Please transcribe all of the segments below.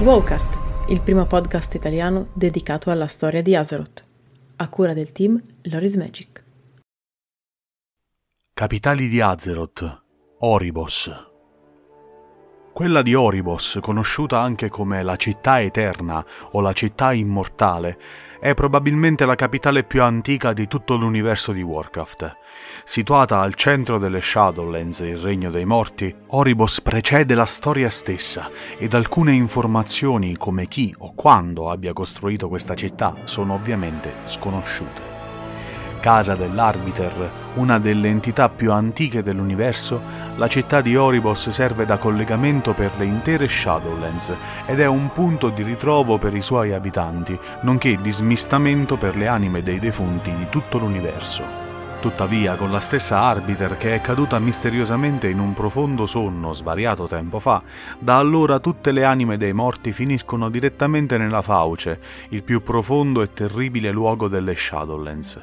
Wowcast, il primo podcast italiano dedicato alla storia di Azeroth, a cura del team Loris Magic. Capitali di Azeroth, Oribos. Quella di Oribos, conosciuta anche come la città eterna o la città immortale, è probabilmente la capitale più antica di tutto l'universo di Warcraft. Situata al centro delle Shadowlands, il regno dei morti, Oribos precede la storia stessa ed alcune informazioni come chi o quando abbia costruito questa città sono ovviamente sconosciute. Casa dell'Arbiter, una delle entità più antiche dell'universo, la città di Oribos serve da collegamento per le intere Shadowlands ed è un punto di ritrovo per i suoi abitanti, nonché di smistamento per le anime dei defunti di tutto l'universo. Tuttavia, con la stessa Arbiter che è caduta misteriosamente in un profondo sonno svariato tempo fa, da allora tutte le anime dei morti finiscono direttamente nella Fauce, il più profondo e terribile luogo delle Shadowlands.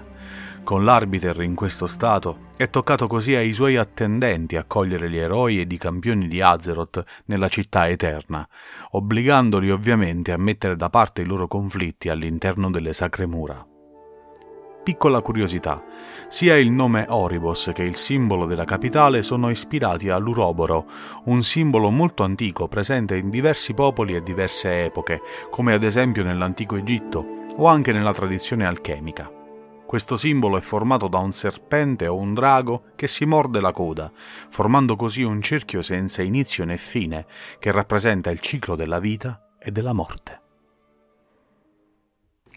Con l'Arbiter in questo stato, è toccato così ai suoi attendenti accogliere gli eroi ed i campioni di Azeroth nella città eterna, obbligandoli ovviamente a mettere da parte i loro conflitti all'interno delle sacre mura. Piccola curiosità, sia il nome Oribos che il simbolo della capitale sono ispirati all'Uroboro, un simbolo molto antico presente in diversi popoli e diverse epoche, come ad esempio nell'antico Egitto o anche nella tradizione alchemica. Questo simbolo è formato da un serpente o un drago che si morde la coda, formando così un cerchio senza inizio né fine, che rappresenta il ciclo della vita e della morte.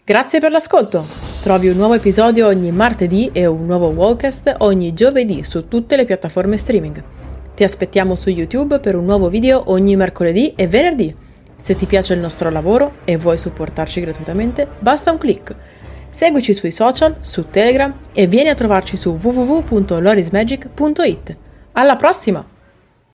Grazie per l'ascolto! Trovi un nuovo episodio ogni martedì e un nuovo Wallcast ogni giovedì su tutte le piattaforme streaming. Ti aspettiamo su YouTube per un nuovo video ogni mercoledì e venerdì. Se ti piace il nostro lavoro e vuoi supportarci gratuitamente, basta un clic Seguici sui social, su Telegram e vieni a trovarci su www.lorismagic.it. Alla prossima!